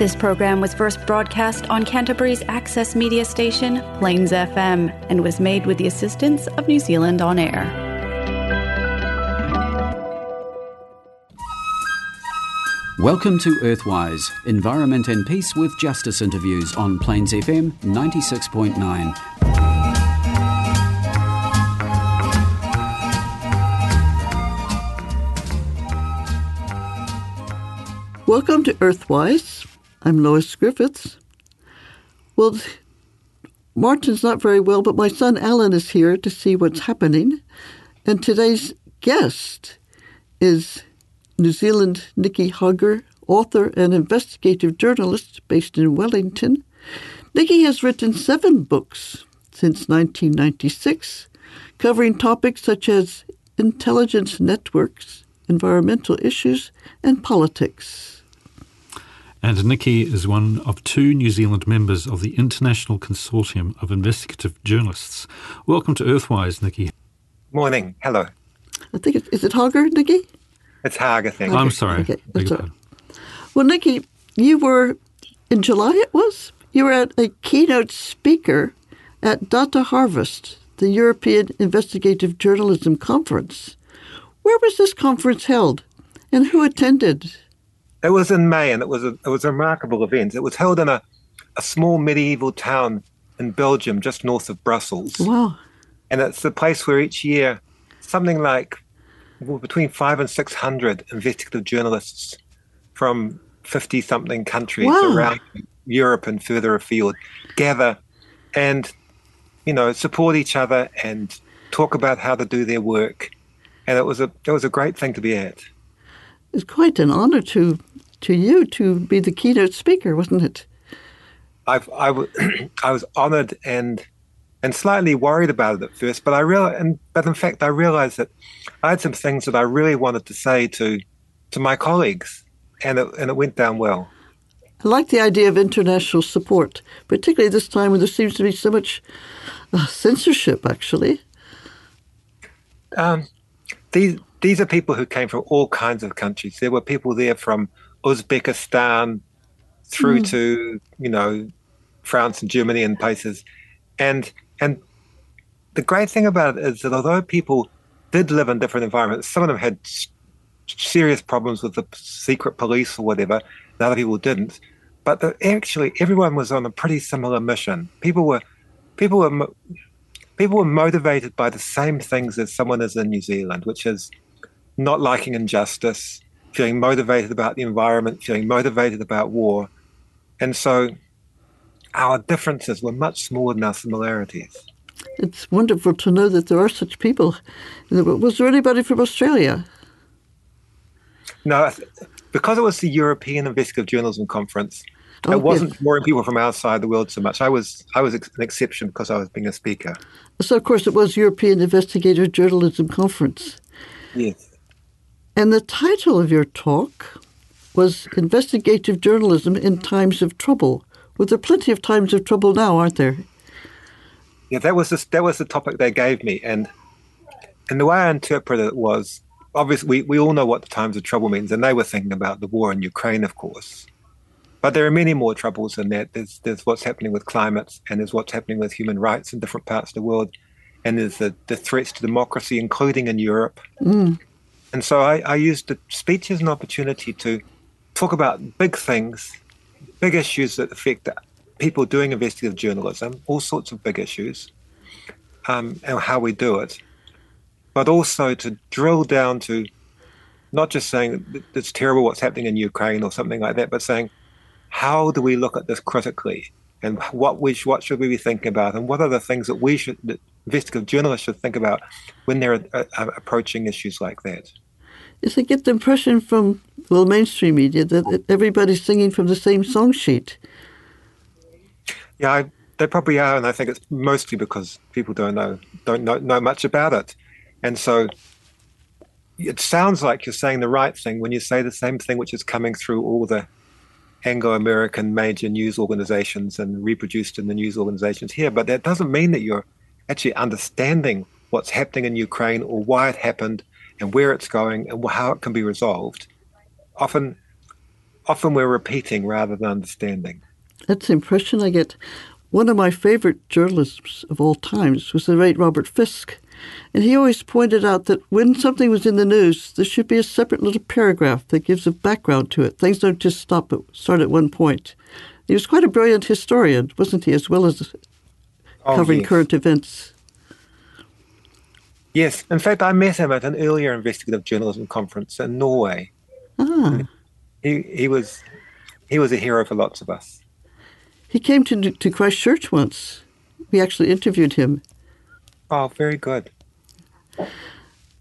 This program was first broadcast on Canterbury's access media station, Plains FM, and was made with the assistance of New Zealand On Air. Welcome to Earthwise, Environment and Peace with Justice interviews on Plains FM 96.9. Welcome to Earthwise. I'm Lois Griffiths. Well, Martin's not very well, but my son Alan is here to see what's happening. And today's guest is New Zealand Nicky Hogger, author and investigative journalist based in Wellington. Nicky has written seven books since 1996, covering topics such as intelligence networks, environmental issues, and politics. And Nicky is one of two New Zealand members of the International Consortium of Investigative Journalists. Welcome to Earthwise, Nicky. Morning. Hello. I think it, is it Hogger, Nicky? It's Hager, thank you. I'm sorry. Okay, that's. Well, Nicky, you were in July. It was you were at a keynote speaker at Data Harvest, the European Investigative Journalism Conference. Where was this conference held, and who attended? It was in May, and it was a it was a remarkable event. It was held in a, a small medieval town in Belgium, just north of Brussels. Wow! And it's the place where each year something like well, between five and six hundred investigative journalists from fifty something countries Wow. around Europe and further afield gather and you know support each other and talk about how to do their work. And it was a it was a great thing to be at. It's quite an honor to to you to be the keynote speaker, wasn't it? I've, I, w- I was honored and and slightly worried about it at first, but I realized, and but in fact, I realized that I had some things that I really wanted to say to to my colleagues, and it and it went down well. I like the idea of international support, particularly this time when there seems to be so much uh, censorship. Actually, Um, these these are people who came from all kinds of countries. There were people there from Uzbekistan through hmm. to you know France and Germany and places, and and the great thing about it is that although people did live in different environments, some of them had serious problems with the secret police or whatever, and other people didn't. But the, actually, everyone was on a pretty similar mission. People were people were people were motivated by the same things as someone is in New Zealand, which is not liking injustice, feeling motivated about the environment, feeling motivated about war. And so our differences were much smaller than our similarities. it's wonderful to know that there are such people. Was there anybody from Australia? No, because it was the European Investigative Journalism Conference, Oh, it wasn't yes. people from outside the world so much. I was I was an exception because I was being a speaker. So, of course, it was European Investigative Journalism Conference. Yes. And the title of your talk was Investigative Journalism in Times of Trouble. Well, there are plenty of times of trouble now, aren't there? Yeah, that was the, that was the topic they gave me, and and the way I interpreted it was obviously we, we all know what the times of trouble means, and they were thinking about the war in Ukraine, of course. But there are many more troubles than that. There's there's what's happening with climate, and there's what's happening with human rights in different parts of the world, and there's the, the threats to democracy, including in Europe. Mm. And so I, I used the speech as an opportunity to talk about big things, big issues that affect people doing investigative journalism, all sorts of big issues, um, and how we do it, but also to drill down to not just saying "Th- it's terrible what's happening in Ukraine or something like that, but saying how do we look at this critically, and what we what should we be thinking about, and what are the things that we should that investigative journalists should think about when they're uh, uh, approaching issues like that. Yes, I get the impression from, well, mainstream media that that everybody's singing from the same song sheet. Yeah, I, they probably are, and I think it's mostly because people don't know don't know, know much about it, and so it sounds like you're saying the right thing when you say the same thing, which is coming through all the Anglo-American major news organizations and reproduced in the news organizations here. But that doesn't mean that you're actually understanding what's happening in Ukraine or why it happened and where it's going and how it can be resolved. Often, often we're repeating rather than understanding. That's the impression I get. One of my favorite journalists of all times was the late Robert Fisk. And he always pointed out that when something was in the news, there should be a separate little paragraph that gives a background to it. Things don't just stop at, start at one point. He was quite a brilliant historian, wasn't he, as well as Oh, covering yes. current events. Yes, in fact, I met him at an earlier investigative journalism conference in Norway. Ah, He he was he was a hero for lots of us. he came to to Christchurch once. We actually interviewed him. Oh, very good.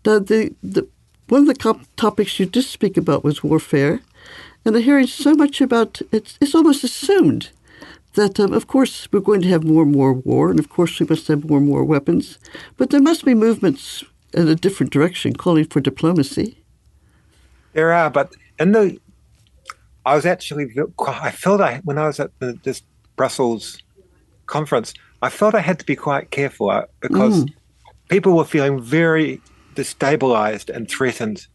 Now, the, the one of the cop- topics you did speak about was warfare, and I'm hearing so much about it's. It's almost assumed that, um, of course, we're going to have more and more war, and of course, we must have more and more weapons, but there must be movements in a different direction, calling for diplomacy. There are, but in the, I was actually, I felt I when I was at the, this Brussels conference, I felt I had to be quite careful uh, because people were feeling very destabilized and threatened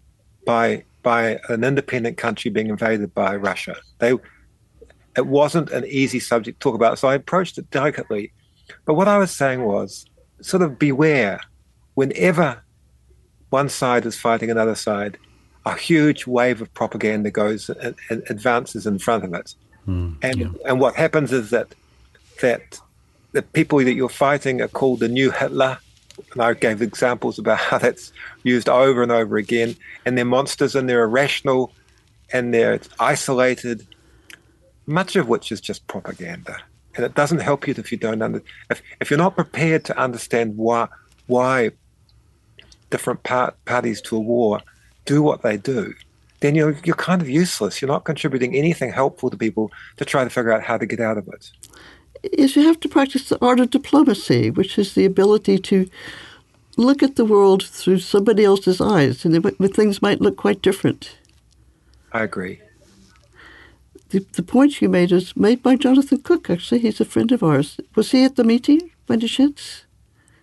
by by an independent country being invaded by Russia. They, it wasn't an easy subject to talk about, so I approached it delicately. But what I was saying was, sort of beware, whenever one side is fighting another side, a huge wave of propaganda goes and, and advances in front of it. Hmm, and and what happens is that that the people that you're fighting are called the new Hitler. And I gave examples about how that's used over and over again. And they're monsters and they're irrational and they're isolated, much of which is just propaganda. And it doesn't help you if you don't under if, if you're not prepared to understand why why different part, parties to a war do what they do, then you're you're kind of useless. You're not contributing anything helpful to people to try to figure out how to get out of it. Is you have to practice the art of diplomacy, which is the ability to look at the world through somebody else's eyes, and then things might look quite different. I agree. The, the point you made is made by Jonathan Cook, actually. He's a friend of ours. Was he at the meeting by any chance?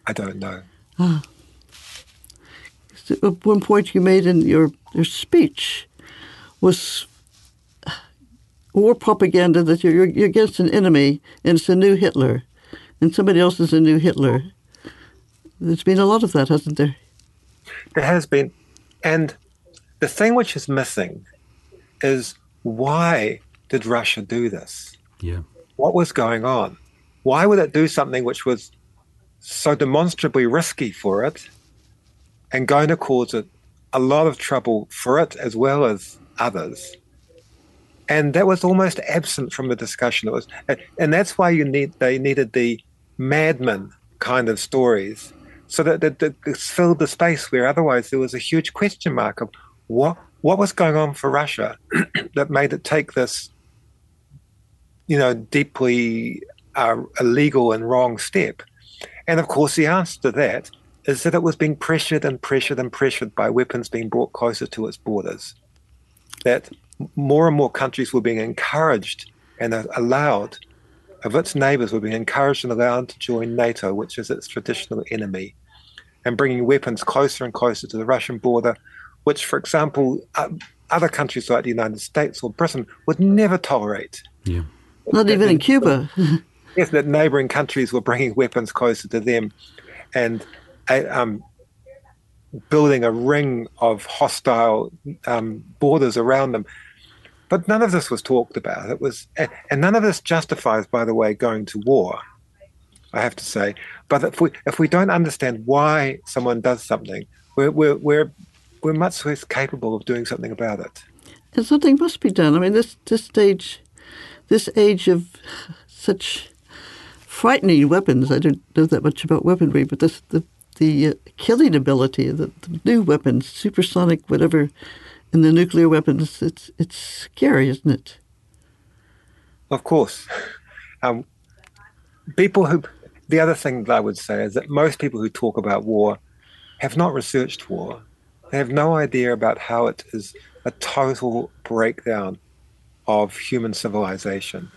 I don't know. Uh, One point you made in your, your speech was war propaganda that you're, you're against an enemy and it's a new Hitler, and somebody else is a new Hitler. There's been a lot of that, hasn't there? There has been. And the thing which is missing is why did Russia do this? Yeah. What was going on? Why would it do something which was so demonstrably risky for it and going to cause it a lot of trouble for it as well as others? And that was almost absent from the discussion. It was, and that's why you need they needed the madman kind of stories, so that that, that filled the space where otherwise there was a huge question mark of what what was going on for Russia that made it take this, you know, deeply uh, illegal and wrong step. And of course, the answer to that is that it was being pressured and pressured and pressured by weapons being brought closer to its borders. That more and more countries were being encouraged and allowed, of its neighbors were being encouraged and allowed to join NATO, which is its traditional enemy, and bringing weapons closer and closer to the Russian border, which, for example, uh, other countries like the United States or Britain would never tolerate. Yeah. Not even in Cuba. Yes, that neighboring countries were bringing weapons closer to them and um, building a ring of hostile um, borders around them. But none of this was talked about. It was, and none of this justifies, by the way, going to war. I have to say, but if we if we don't understand why someone does something, we're we're we're, we're much less capable of doing something about it. And something must be done. I mean, this this stage, this age of such frightening weapons. I don't know that much about weaponry, but this the the uh, killing ability, the, the new weapons, supersonic, whatever, and the nuclear weapons. It's it's scary, isn't it? Of course, um, people who. The other thing that I would say is that most people who talk about war have not researched war. They have no idea about how it is a total breakdown of human civilization,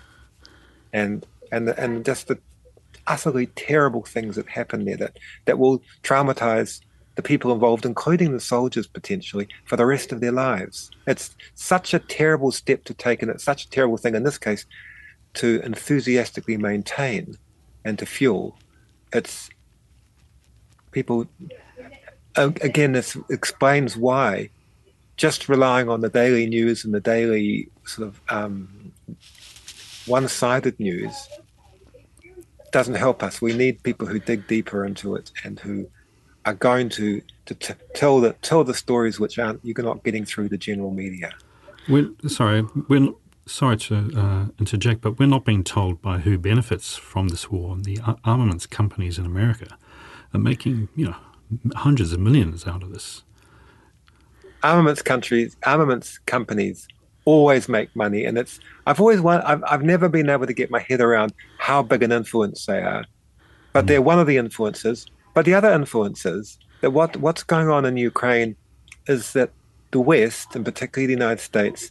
and and and just the utterly terrible things that happen there that that will traumatize the people involved, including the soldiers potentially, for the rest of their lives. It's such a terrible step to take, and it's such a terrible thing in this case to enthusiastically maintain and to fuel. It's people, again, this explains why just relying on the daily news and the daily sort of um, one sided news doesn't help us. We need people who dig deeper into it and who are going to, to t- tell the tell the stories which aren't you're not getting through the general media. We're, sorry, we're sorry to uh, interject, but we're not being told by who benefits from this war. The armaments companies in America are making you know hundreds of millions out of this. Armaments countries, armaments companies always make money, and it's I've always want, I've I've never been able to get my head around how big an influence they are, but mm. they're one of the influences. But the other influences that what what's going on in Ukraine is that the West, and particularly the United States,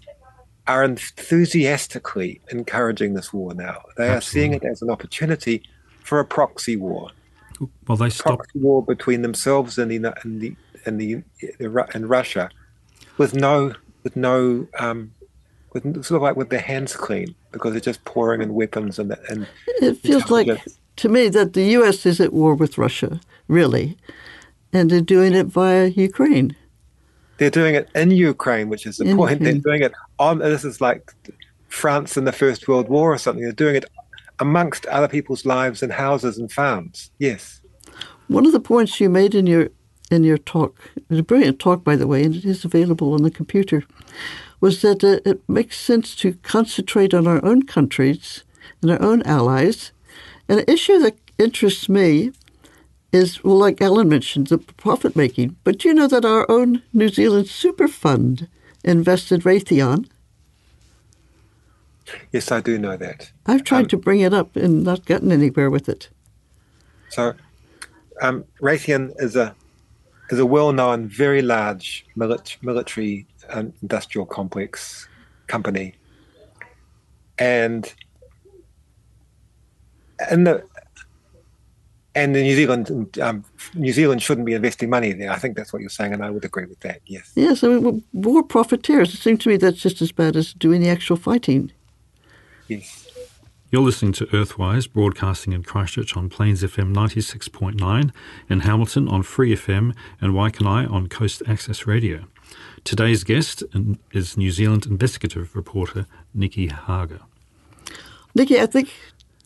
are enthusiastically encouraging this war now. They Absolutely. are seeing it as an opportunity for a proxy war. Well, they stop proxy war between themselves and the and the and the and Russia, with no with no um, with sort of like with their hands clean because they're just pouring in weapons and and it feels like to me that the U.S. is at war with Russia, really, and they're doing it via Ukraine. They're doing it in Ukraine, which is the in point. Ukraine. They're doing it on. This is like France in the First World War or something. They're doing it amongst other people's lives and houses and farms. Yes. One of the points you made in your in your talk, it's a brilliant talk, by the way, and it is available on the computer, was that uh, it makes sense to concentrate on our own countries and our own allies. And an issue that interests me is, well, like Alan mentioned, the profit making. But do you know that our own New Zealand super fund invested Raytheon? Yes, I do know that. I've tried um, to bring it up and not gotten anywhere with it. So, um, Raytheon is a is a well-known, very large military and industrial complex company, and and the and New Zealand, um, New Zealand shouldn't be investing money there. I think that's what you're saying, and I would agree with that. Yes. Yes, I mean, war profiteers. It seems to me that's just as bad as doing the actual fighting. Yes. You're listening to Earthwise, broadcasting in Christchurch on Plains FM 96.9, in Hamilton on Free FM, and Waikanae on Coast Access Radio. Today's guest is New Zealand investigative reporter Nicky Hager. Nicky, I think,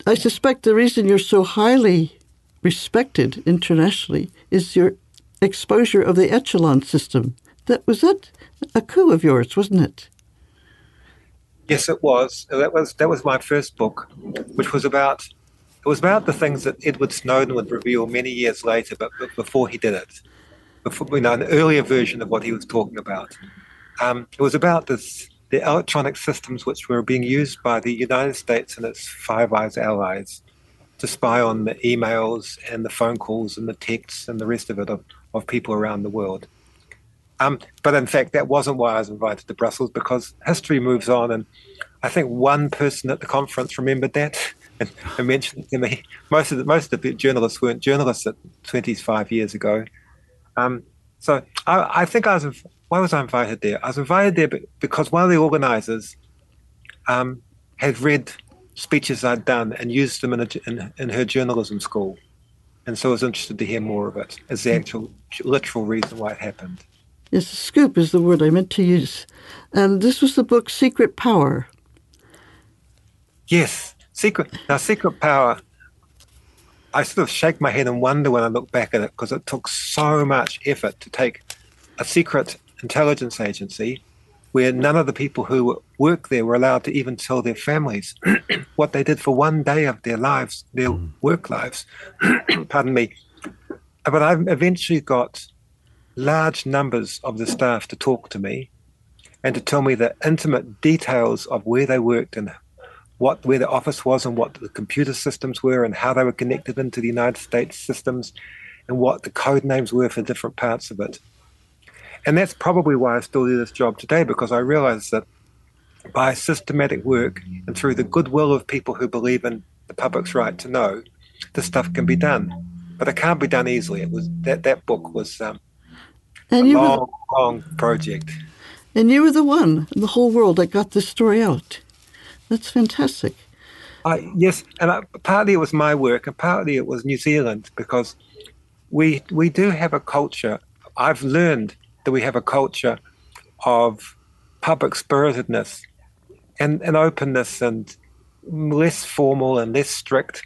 I suspect the reason you're so highly respected internationally is your exposure of the echelon system. That was that a coup of yours, wasn't it? Yes, it was. That was that was my first book, which was about it was about the things that Edward Snowden would reveal many years later, but, but before he did it, before you know, an earlier version of what he was talking about. Um, it was about this the electronic systems which were being used by the United States and its Five Eyes allies to spy on the emails and the phone calls and the texts and the rest of it of, of people around the world. Um, but in fact, that wasn't why I was invited to Brussels because history moves on, and I think one person at the conference remembered that and, and mentioned it to me. Most of the most of the journalists weren't journalists at 25 years ago. Um, so I, I, think I was. Why was I invited there? I was invited there because one of the organisers um, had read speeches I'd done and used them in, a, in, in her journalism school, and so I was interested to hear more of it as the actual literal reason why it happened. Yes, scoop is the word I meant to use. And this was the book Secret Power. Yes, Secret. Now, Secret Power, I sort of shake my head and wonder when I look back at it because it took so much effort to take a secret intelligence agency where none of the people who work there were allowed to even tell their families what they did for one day of their lives, their mm. work lives. Pardon me. But I eventually got large numbers of the staff to talk to me and to tell me the intimate details of where they worked and what where the office was and what the computer systems were and how they were connected into the United States systems and what the code names were for different parts of it. And that's probably why I still do this job today because I realize that by systematic work and through the goodwill of people who believe in the public's right to know, this stuff can be done. But it can't be done easily. It was that that book was um, And a you long, were, long project. and you were the one in the whole world that got this story out. That's fantastic. Uh, yes, and uh, partly it was my work, and partly it was New Zealand because we we do have a culture. I've learned that we have a culture of public spiritedness and, and openness and less formal and less strict,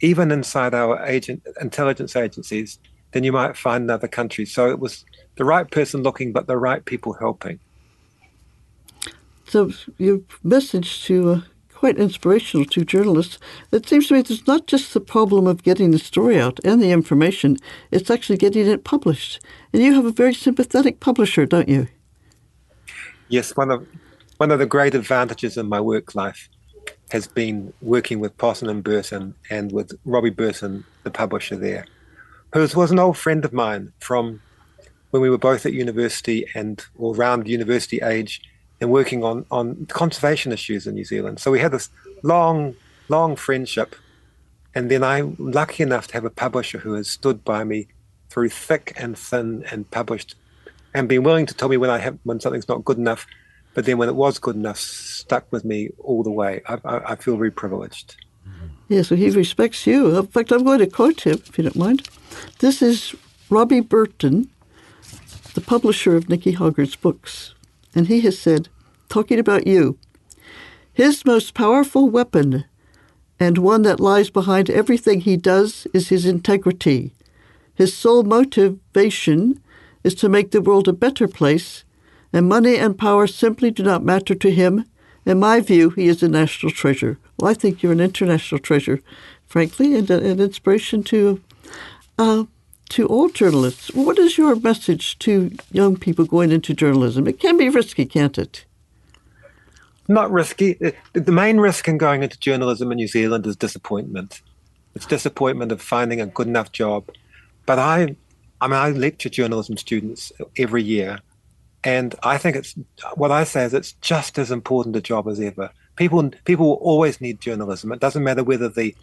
even inside our agent intelligence agencies, than you might find in other countries. So it was the right person looking, but the right people helping. So your message to uh, quite inspirational to journalists. It seems to me there's not just the problem of getting the story out and the information; it's actually getting it published. And you have a very sympathetic publisher, don't you? Yes, one of one of the great advantages in my work life has been working with Potton and Burton and with Robbie Burton, the publisher there, who was an old friend of mine from when we were both at university and or around university age and working on, on conservation issues in New Zealand. So we had this long, long friendship. And then I'm lucky enough to have a publisher who has stood by me through thick and thin and published and been willing to tell me when I have when something's not good enough, but then when it was good enough, stuck with me all the way. I, I, I feel very privileged. Mm-hmm. Yeah, so he respects you. In fact, I'm going to quote him, if you don't mind. This is Robbie Burton, the publisher of Nicky Hoggard's books. And he has said, talking about you, his most powerful weapon and one that lies behind everything he does is his integrity. His sole motivation is to make the world a better place, and money and power simply do not matter to him. In my view, he is a national treasure. Well, I think you're an international treasure, frankly, and an inspiration to uh, to all journalists. What is your message to young people going into journalism? It can be risky, can't it? Not risky. The main risk in going into journalism in New Zealand is disappointment. It's disappointment of finding a good enough job. But I, I mean, I lecture journalism students every year, and I think it's what I say is it's just as important a job as ever. People, people will always need journalism. It doesn't matter whether the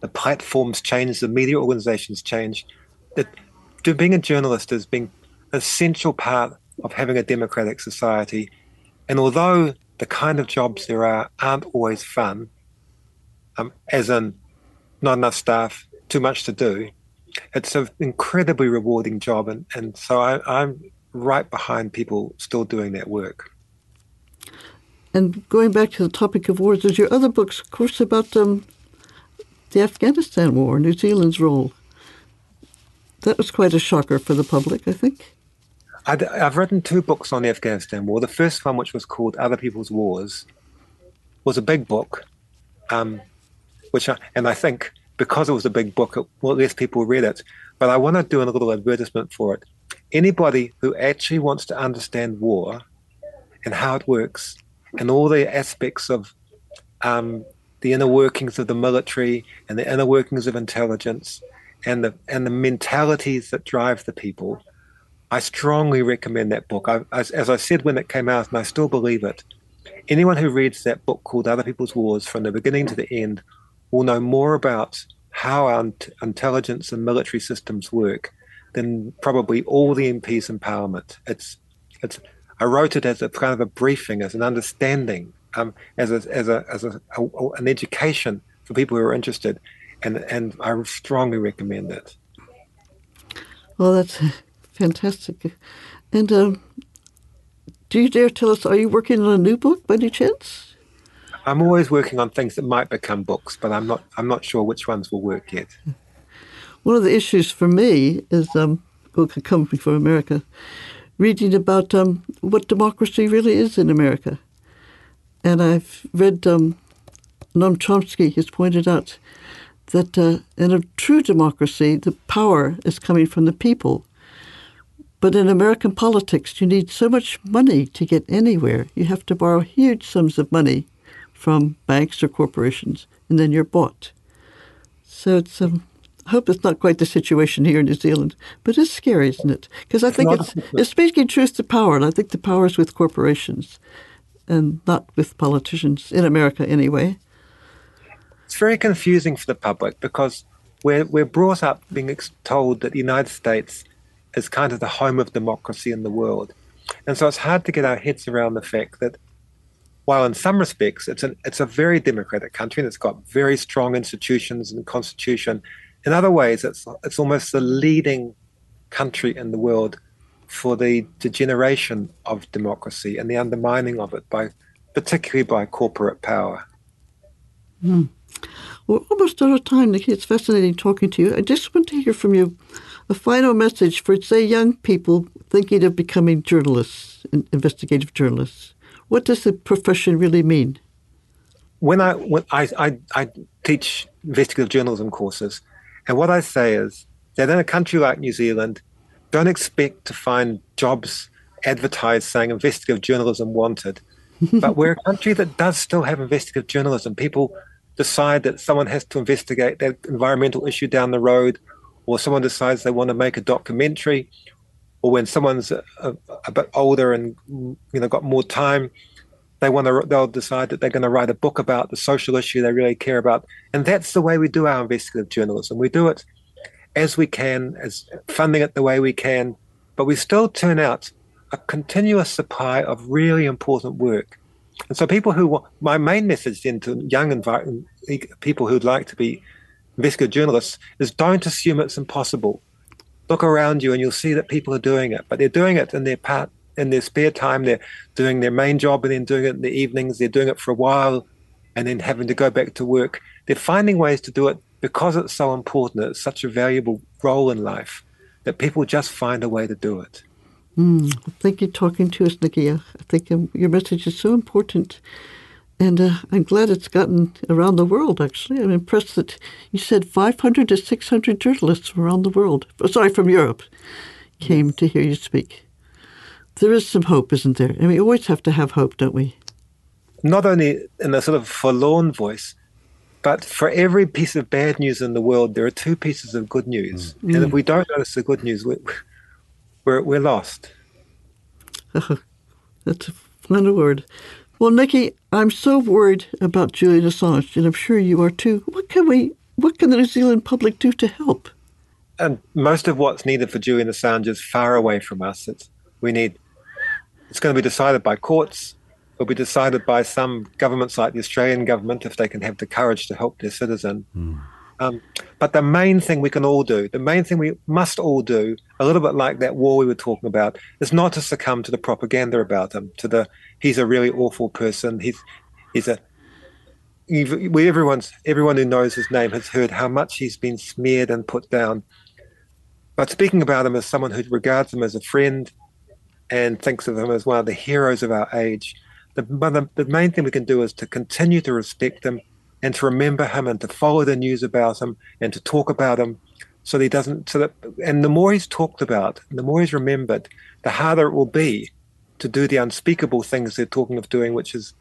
the platforms change, the media organizations change. That being a journalist is being an essential part of having a democratic society. And although the kind of jobs there are aren't always fun, um, as in not enough staff, too much to do, it's an incredibly rewarding job. And, and so I, I'm right behind people still doing that work. And going back to the topic of wars, there's your other books, of course, about um, the Afghanistan war, New Zealand's role. That was quite a shocker for the public, I think. i have written two books on the Afghanistan war. The first one, which was called Other People's Wars, was a big book, um, which I, and I think because it was a big book, it, well, less people read it. But I want to do a little advertisement for it. Anybody who actually wants to understand war and how it works and all the aspects of um, the inner workings of the military and the inner workings of intelligence and the and the mentalities that drive the people, I strongly recommend that book. I, as, as I said when it came out, and I still believe it, anyone who reads that book called Other People's Wars from the beginning to the end will know more about how our intelligence and military systems work than probably all the MPs in Parliament. It's it's I wrote it as a kind of a briefing, as an understanding, um, as a, as a as a, a, an education for people who are interested, and and I strongly recommend it. Well, that's fantastic. And um, do you dare tell us? Are you working on a new book by any chance? I'm always working on things that might become books, but I'm not. I'm not sure which ones will work yet. One of the issues for me is um, coming from America, reading about um, what democracy really is in America, and I've read um, Noam Chomsky has pointed out that uh, in a true democracy, the power is coming from the people. But in American politics, you need so much money to get anywhere. You have to borrow huge sums of money from banks or corporations, and then you're bought. So it's um, I hope it's not quite the situation here in New Zealand, but it's scary, isn't it? Because I think it's it's speaking truth to power, and I think the power is with corporations, and not with politicians in America anyway. It's very confusing for the public because we're we're brought up being told that the United States is kind of the home of democracy in the world. And so it's hard to get our heads around the fact that while in some respects it's an it's a very democratic country and it's got very strong institutions and constitution, in other ways it's it's almost the leading country in the world for the degeneration of democracy and the undermining of it by particularly by corporate power. Mm. We're almost out of time, Nicky. It's fascinating talking to you. I just want to hear from you a final message for, say, young people thinking of becoming journalists, investigative journalists. What does the profession really mean? When I when I, I, I teach investigative journalism courses, and what I say is that in a country like New Zealand, don't expect to find jobs advertised saying investigative journalism wanted. but we're a country that does still have investigative journalism. People decide that someone has to investigate that environmental issue down the road, or someone decides they want to make a documentary, or when someone's a, a, a bit older and you know got more time, they want to they'll decide that they're going to write a book about the social issue they really care about, and that's the way we do our investigative journalism. We do it as we can, as funding it the way we can, but we still turn out a continuous supply of really important work. And so, people who my main message then to young people who'd like to be investigative journalists is don't assume it's impossible. Look around you, and you'll see that people are doing it, but they're doing it in their part in their spare time. They're doing their main job, and then doing it in the evenings. They're doing it for a while, and then having to go back to work. They're finding ways to do it because it's so important. It's such a valuable role in life that people just find a way to do it. Mm, thank you for talking to us, Nicky. I think um, your message is so important. And uh, I'm glad it's gotten around the world, actually. I'm impressed that you said 500 to 600 journalists from around the world, sorry, from Europe, came to hear you speak. There is some hope, isn't there? And we always have to have hope, don't we? Not only in a sort of forlorn voice, but for every piece of bad news in the world, there are two pieces of good news. Mm. And if we don't notice the good news, we're, we're, we're lost. that's a final word. Well, Nicky, I'm so worried about Julian Assange, and I'm sure you are too. What can we, what can the New Zealand public do to help? And most of what's needed for Julian Assange is far away from us. It's we need. It's going to be decided by courts. It'll be decided by some governments like the Australian government if they can have the courage to help their citizen. Mm. Um, but the main thing we can all do, the main thing we must all do, a little bit like that war we were talking about, is not to succumb to the propaganda about him, to the he's a really awful person. He's he's a we everyone's everyone who knows his name has heard how much he's been smeared and put down. But speaking about him as someone who regards him as a friend and thinks of him as one of the heroes of our age, the, the, the main thing we can do is to continue to respect him and to remember him and to follow the news about him and to talk about him so that he doesn't so that and the more he's talked about the more he's remembered the harder it will be to do the unspeakable things they're talking of doing which is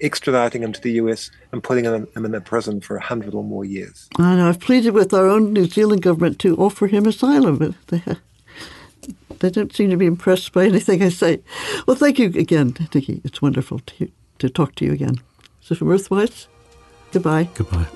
extraditing him to the US and putting him in, a prison for a hundred or more years. I know. I've pleaded with our own New Zealand government to offer him asylum, they, they don't seem to be impressed by anything I say. Well, thank you again, Nicky. It's wonderful to, to talk to you again. So from Earthwise, Goodbye. Goodbye.